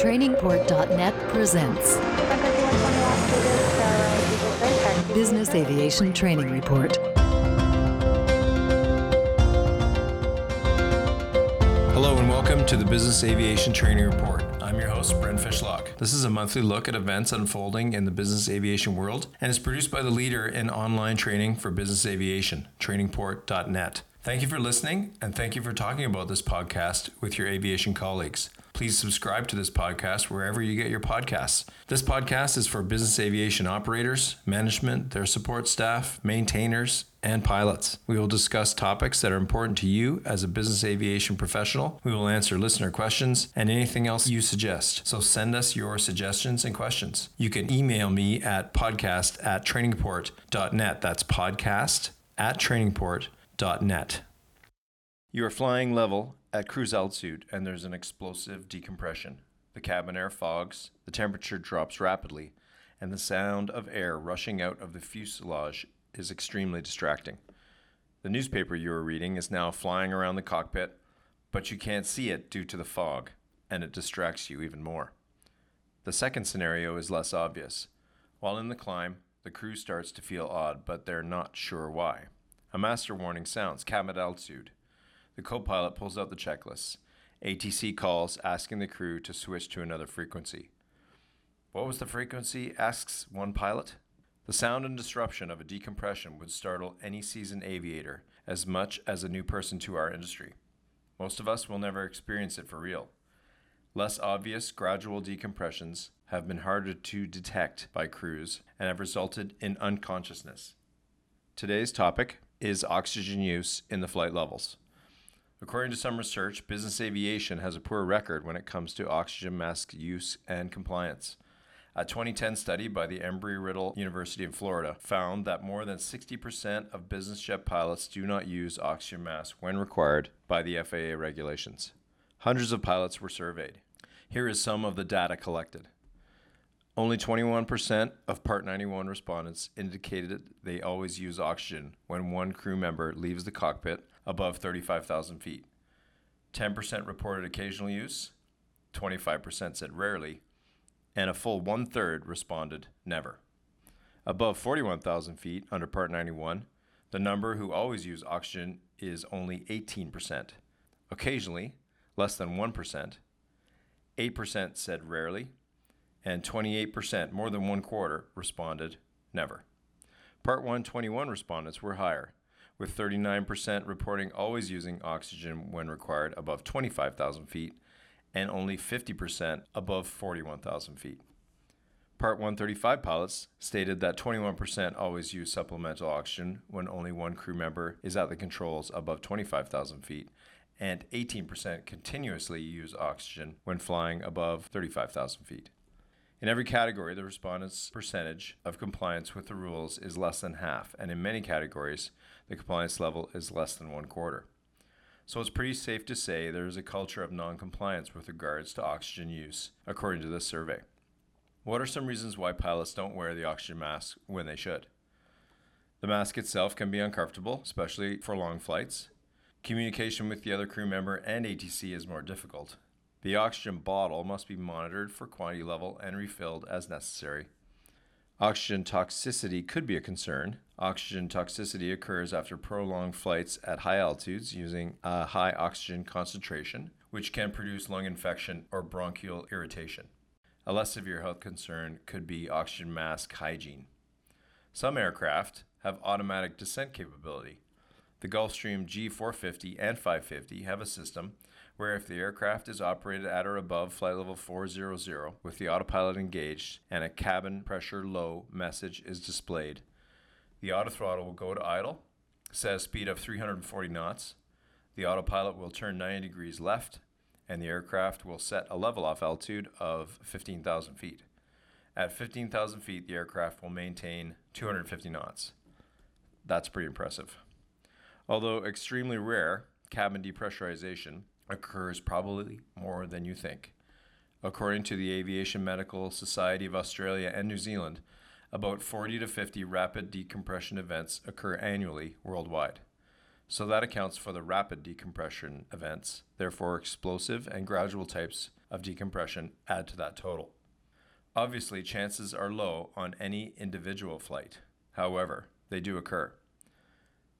Trainingport.net presents Business Aviation Training Report. Hello and welcome to the Business Aviation Training Report. I'm your host, Brent Fishlock. This is a monthly look at events unfolding in the business aviation world and is produced by the leader in online training for business aviation, trainingport.net. Thank you for listening and thank you for talking about this podcast with your aviation colleagues. Please subscribe to this podcast wherever you get your podcasts. This podcast is for business aviation operators, management, their support staff, maintainers, and pilots. We will discuss topics that are important to you as a business aviation professional. We will answer listener questions and anything else you suggest. So send us your suggestions and questions. You can email me at podcast at trainingport.net. That's podcast at trainingport.net. You are flying level at cruise altitude and there's an explosive decompression. The cabin air fogs, the temperature drops rapidly, and the sound of air rushing out of the fuselage is extremely distracting. The newspaper you are reading is now flying around the cockpit, but you can't see it due to the fog, and it distracts you even more. The second scenario is less obvious. While in the climb, the crew starts to feel odd, but they're not sure why. A master warning sounds cabin altitude. The co pilot pulls out the checklist. ATC calls, asking the crew to switch to another frequency. What was the frequency? asks one pilot. The sound and disruption of a decompression would startle any seasoned aviator as much as a new person to our industry. Most of us will never experience it for real. Less obvious, gradual decompressions have been harder to detect by crews and have resulted in unconsciousness. Today's topic is oxygen use in the flight levels. According to some research, business aviation has a poor record when it comes to oxygen mask use and compliance. A 2010 study by the Embry Riddle University in Florida found that more than 60% of business jet pilots do not use oxygen masks when required by the FAA regulations. Hundreds of pilots were surveyed. Here is some of the data collected. Only 21% of Part 91 respondents indicated they always use oxygen when one crew member leaves the cockpit above 35,000 feet. 10% reported occasional use, 25% said rarely, and a full one third responded never. Above 41,000 feet under Part 91, the number who always use oxygen is only 18%. Occasionally, less than 1%. 8% said rarely, and 28%, more than one quarter, responded never. Part 121 respondents were higher, with 39% reporting always using oxygen when required above 25,000 feet and only 50% above 41,000 feet. Part 135 pilots stated that 21% always use supplemental oxygen when only one crew member is at the controls above 25,000 feet, and 18% continuously use oxygen when flying above 35,000 feet. In every category, the respondents' percentage of compliance with the rules is less than half, and in many categories, the compliance level is less than one quarter. So it's pretty safe to say there is a culture of non-compliance with regards to oxygen use, according to this survey. What are some reasons why pilots don't wear the oxygen mask when they should? The mask itself can be uncomfortable, especially for long flights. Communication with the other crew member and ATC is more difficult. The oxygen bottle must be monitored for quantity level and refilled as necessary. Oxygen toxicity could be a concern. Oxygen toxicity occurs after prolonged flights at high altitudes using a high oxygen concentration, which can produce lung infection or bronchial irritation. A less severe health concern could be oxygen mask hygiene. Some aircraft have automatic descent capability. The Gulfstream G450 and 550 have a system where if the aircraft is operated at or above flight level 400 with the autopilot engaged and a cabin pressure low message is displayed, the autothrottle will go to idle, set a speed of 340 knots, the autopilot will turn 90 degrees left, and the aircraft will set a level off altitude of 15,000 feet. At 15,000 feet, the aircraft will maintain 250 knots. That's pretty impressive. Although extremely rare, cabin depressurization occurs probably more than you think. According to the Aviation Medical Society of Australia and New Zealand, about 40 to 50 rapid decompression events occur annually worldwide. So that accounts for the rapid decompression events. Therefore, explosive and gradual types of decompression add to that total. Obviously, chances are low on any individual flight. However, they do occur.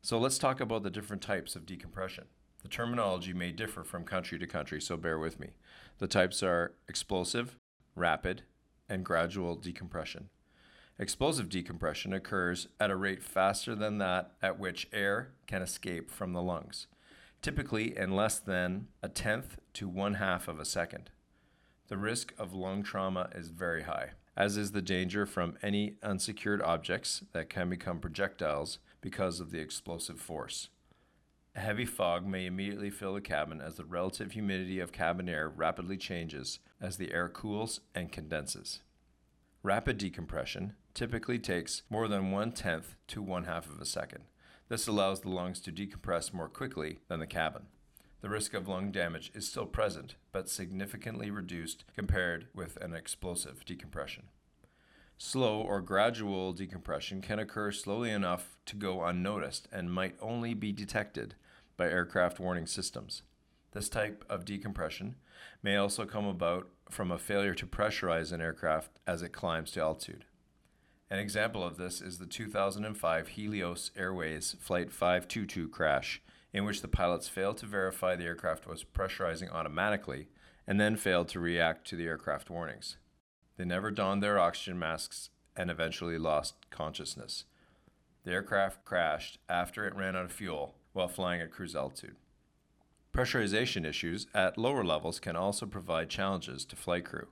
So let's talk about the different types of decompression. The terminology may differ from country to country, so bear with me. The types are explosive, rapid, and gradual decompression. Explosive decompression occurs at a rate faster than that at which air can escape from the lungs, typically in less than a tenth to one half of a second. The risk of lung trauma is very high, as is the danger from any unsecured objects that can become projectiles because of the explosive force. A heavy fog may immediately fill the cabin as the relative humidity of cabin air rapidly changes as the air cools and condenses. Rapid decompression typically takes more than one tenth to one half of a second. This allows the lungs to decompress more quickly than the cabin. The risk of lung damage is still present, but significantly reduced compared with an explosive decompression. Slow or gradual decompression can occur slowly enough to go unnoticed and might only be detected by aircraft warning systems. This type of decompression may also come about from a failure to pressurize an aircraft as it climbs to altitude. An example of this is the 2005 Helios Airways Flight 522 crash, in which the pilots failed to verify the aircraft was pressurizing automatically and then failed to react to the aircraft warnings. They never donned their oxygen masks and eventually lost consciousness. The aircraft crashed after it ran out of fuel while flying at cruise altitude. Pressurization issues at lower levels can also provide challenges to flight crew.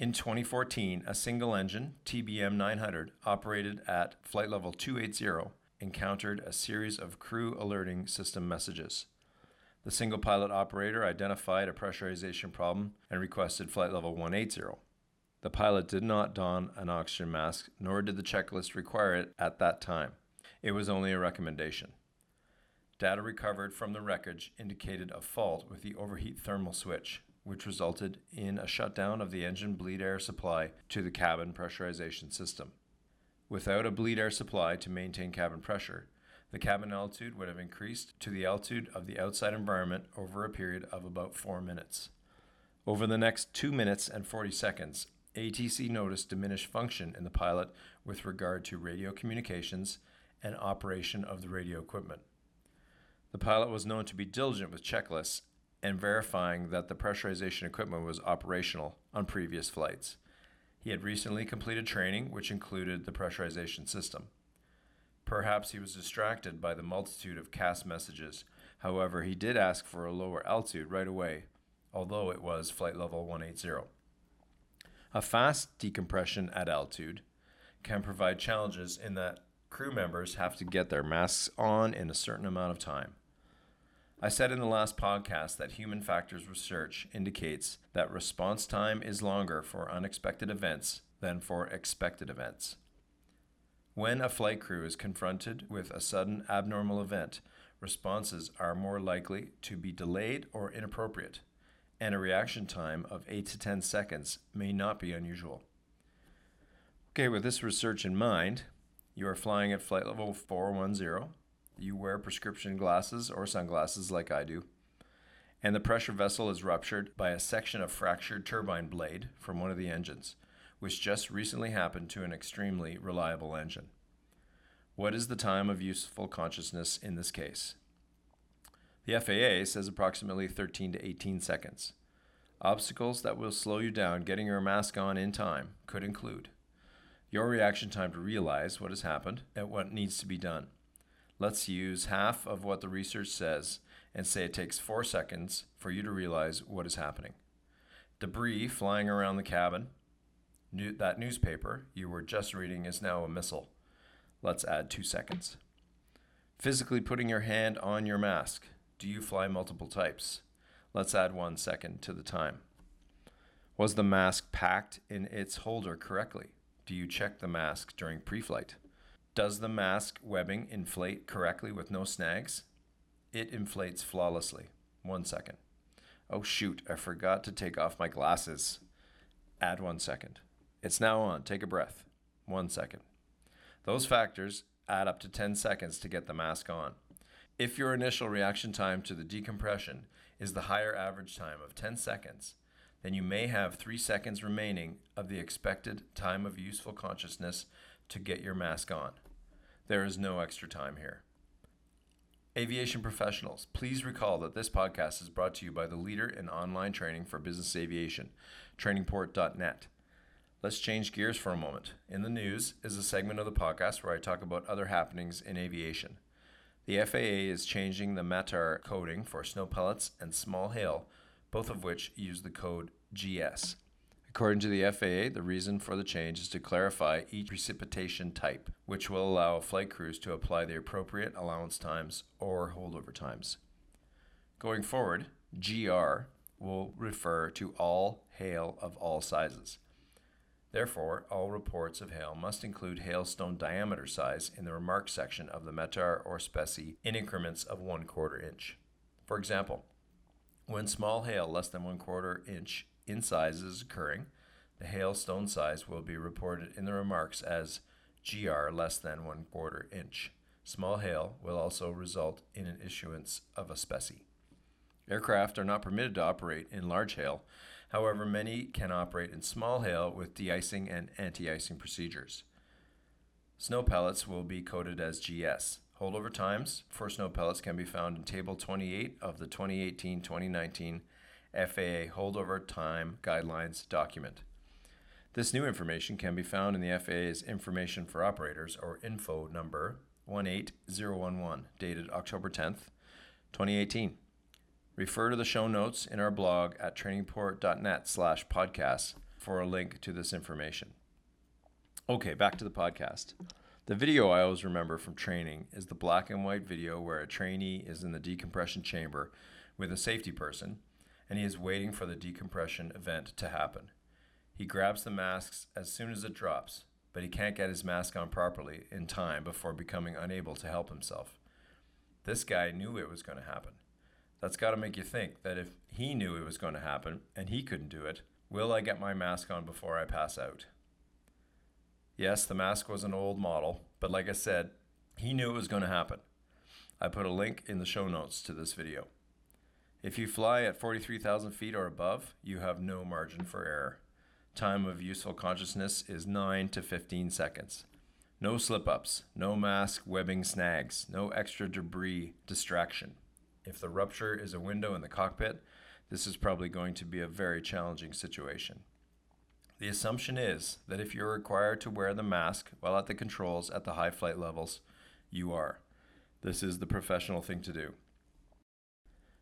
In 2014, a single engine, TBM 900, operated at flight level 280, encountered a series of crew alerting system messages. The single pilot operator identified a pressurization problem and requested flight level 180. The pilot did not don an oxygen mask, nor did the checklist require it at that time. It was only a recommendation. Data recovered from the wreckage indicated a fault with the overheat thermal switch, which resulted in a shutdown of the engine bleed air supply to the cabin pressurization system. Without a bleed air supply to maintain cabin pressure, the cabin altitude would have increased to the altitude of the outside environment over a period of about four minutes. Over the next 2 minutes and 40 seconds, ATC noticed diminished function in the pilot with regard to radio communications and operation of the radio equipment. The pilot was known to be diligent with checklists and verifying that the pressurization equipment was operational on previous flights. He had recently completed training, which included the pressurization system. Perhaps he was distracted by the multitude of CAS messages. However, he did ask for a lower altitude right away, although it was flight level 180. A fast decompression at altitude can provide challenges in that crew members have to get their masks on in a certain amount of time. I said in the last podcast that human factors research indicates that response time is longer for unexpected events than for expected events. When a flight crew is confronted with a sudden abnormal event, responses are more likely to be delayed or inappropriate and a reaction time of 8 to 10 seconds may not be unusual. Okay, with this research in mind, you are flying at flight level 410. You wear prescription glasses or sunglasses like I do. And the pressure vessel is ruptured by a section of fractured turbine blade from one of the engines, which just recently happened to an extremely reliable engine. What is the time of useful consciousness in this case? The FAA says approximately 13 to 18 seconds. Obstacles that will slow you down getting your mask on in time could include your reaction time to realize what has happened and what needs to be done. Let's use half of what the research says and say it takes four seconds for you to realize what is happening. Debris flying around the cabin. that newspaper you were just reading is now a missile. Let's add two seconds. Physically putting your hand on your mask. Do you fly multiple types? Let's add one second to the time. Was the mask packed in its holder correctly? Do you check the mask during pre flight? Does the mask webbing inflate correctly with no snags? It inflates flawlessly. One second. Oh shoot, I forgot to take off my glasses. Add one second. It's now on. Take a breath. One second. Those factors add up to 10 seconds to get the mask on. If your initial reaction time to the decompression is the higher average time of 10 seconds, then you may have 3 seconds remaining of the expected time of useful consciousness to get your mask on. There is no extra time here. Aviation professionals, please recall that this podcast is brought to you by the leader in online training for business aviation, trainingport.net. Let's change gears for a moment. In the news is a segment of the podcast where I talk about other happenings in aviation. The FAA is changing the METAR coding for snow pellets and small hail, both of which use the code GS. According to the FAA, the reason for the change is to clarify each precipitation type, which will allow flight crews to apply the appropriate allowance times or holdover times. Going forward, GR will refer to all hail of all sizes. Therefore, all reports of hail must include hailstone diameter size in the remarks section of the METAR or SPECI in increments of one quarter inch. For example, when small hail less than one quarter inch in size is occurring, the hailstone size will be reported in the remarks as GR less than one quarter inch. Small hail will also result in an issuance of a SPECI. Aircraft are not permitted to operate in large hail. However, many can operate in small hail with de-icing and anti-icing procedures. Snow pellets will be coded as GS. Holdover times for snow pellets can be found in Table 28 of the 2018-2019 FAA Holdover Time Guidelines document. This new information can be found in the FAA's Information for Operators, or info number 18011, dated October 10th, 2018. Refer to the show notes in our blog at trainingport.net slash podcasts for a link to this information. Okay, back to the podcast. The video I always remember from training is the black and white video where a trainee is in the decompression chamber with a safety person and he is waiting for the decompression event to happen. He grabs the masks as soon as it drops, but he can't get his mask on properly in time before becoming unable to help himself. This guy knew it was going to happen. That's got to make you think that if he knew it was going to happen and he couldn't do it, will I get my mask on before I pass out? Yes, the mask was an old model, but like I said, he knew it was going to happen. I put a link in the show notes to this video. If you fly at 43,000 feet or above, you have no margin for error. Time of useful consciousness is 9 to 15 seconds. No slip ups, no mask webbing snags, no extra debris distraction. If the rupture is a window in the cockpit, this is probably going to be a very challenging situation. The assumption is that if you're required to wear the mask while at the controls at the high flight levels, you are. This is the professional thing to do.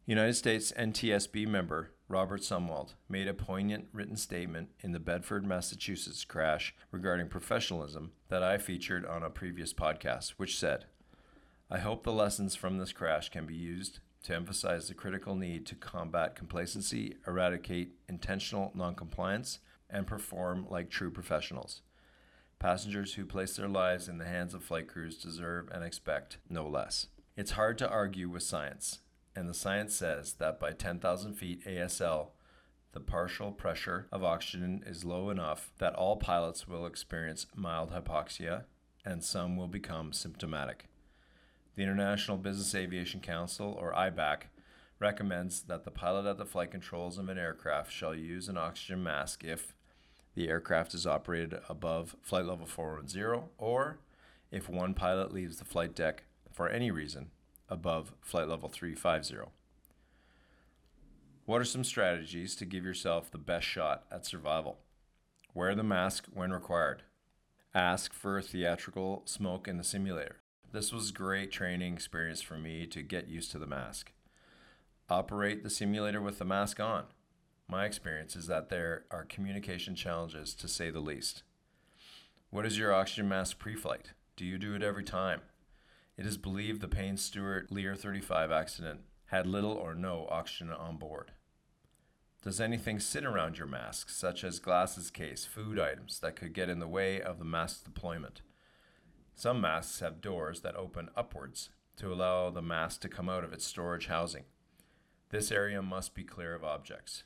United States NTSB member Robert Sumwalt made a poignant written statement in the Bedford, Massachusetts crash regarding professionalism that I featured on a previous podcast, which said, I hope the lessons from this crash can be used to emphasize the critical need to combat complacency, eradicate intentional noncompliance, and perform like true professionals. Passengers who place their lives in the hands of flight crews deserve and expect no less. It's hard to argue with science and the science says that by 10,000 feet ASL, the partial pressure of oxygen is low enough that all pilots will experience mild hypoxia and some will become symptomatic. The International Business Aviation Council, or IBAC, recommends that the pilot at the flight controls of an aircraft shall use an oxygen mask if the aircraft is operated above flight level 410 or if one pilot leaves the flight deck for any reason above flight level 350. What are some strategies to give yourself the best shot at survival? Wear the mask when required. Ask for a theatrical smoke in the simulator. This was great training experience for me to get used to the mask. Operate the simulator with the mask on. My experience is that there are communication challenges to say the least. What is your oxygen mask pre flight? Do you do it every time? It is believed the Payne Stewart Lear 35 accident had little or no oxygen on board. Does anything sit around your mask, such as glasses case, food items, that could get in the way of the mask deployment? Some masks have doors that open upwards to allow the mask to come out of its storage housing. This area must be clear of objects.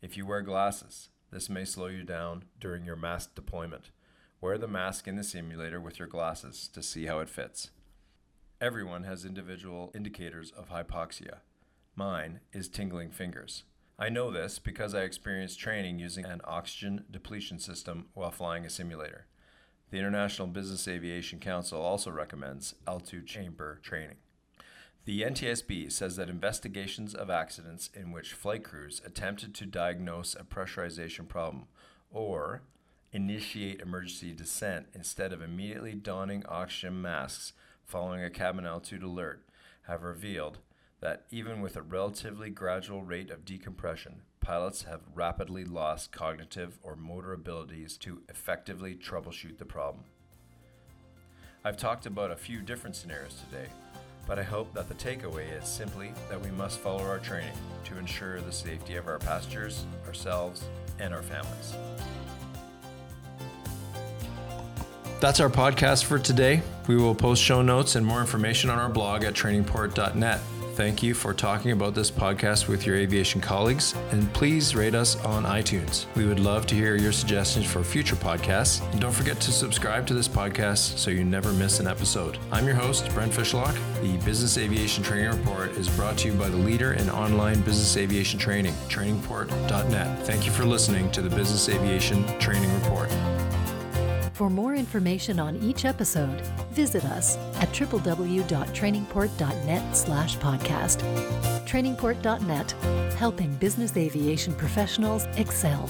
If you wear glasses, this may slow you down during your mask deployment. Wear the mask in the simulator with your glasses to see how it fits. Everyone has individual indicators of hypoxia. Mine is tingling fingers. I know this because I experienced training using an oxygen depletion system while flying a simulator. The International Business Aviation Council also recommends L2 chamber training. The NTSB says that investigations of accidents in which flight crews attempted to diagnose a pressurization problem or initiate emergency descent instead of immediately donning oxygen masks following a cabin altitude alert have revealed that even with a relatively gradual rate of decompression, pilots have rapidly lost cognitive or motor abilities to effectively troubleshoot the problem. I've talked about a few different scenarios today, but I hope that the takeaway is simply that we must follow our training to ensure the safety of our passengers, ourselves, and our families. That's our podcast for today. We will post show notes and more information on our blog at trainingport.net. Thank you for talking about this podcast with your aviation colleagues, and please rate us on iTunes. We would love to hear your suggestions for future podcasts, and don't forget to subscribe to this podcast so you never miss an episode. I'm your host, Brent Fishlock. The Business Aviation Training Report is brought to you by the leader in online business aviation training, trainingport.net. Thank you for listening to the Business Aviation Training Report. For more information on each episode, visit us at www.trainingport.net slash podcast. Trainingport.net, helping business aviation professionals excel.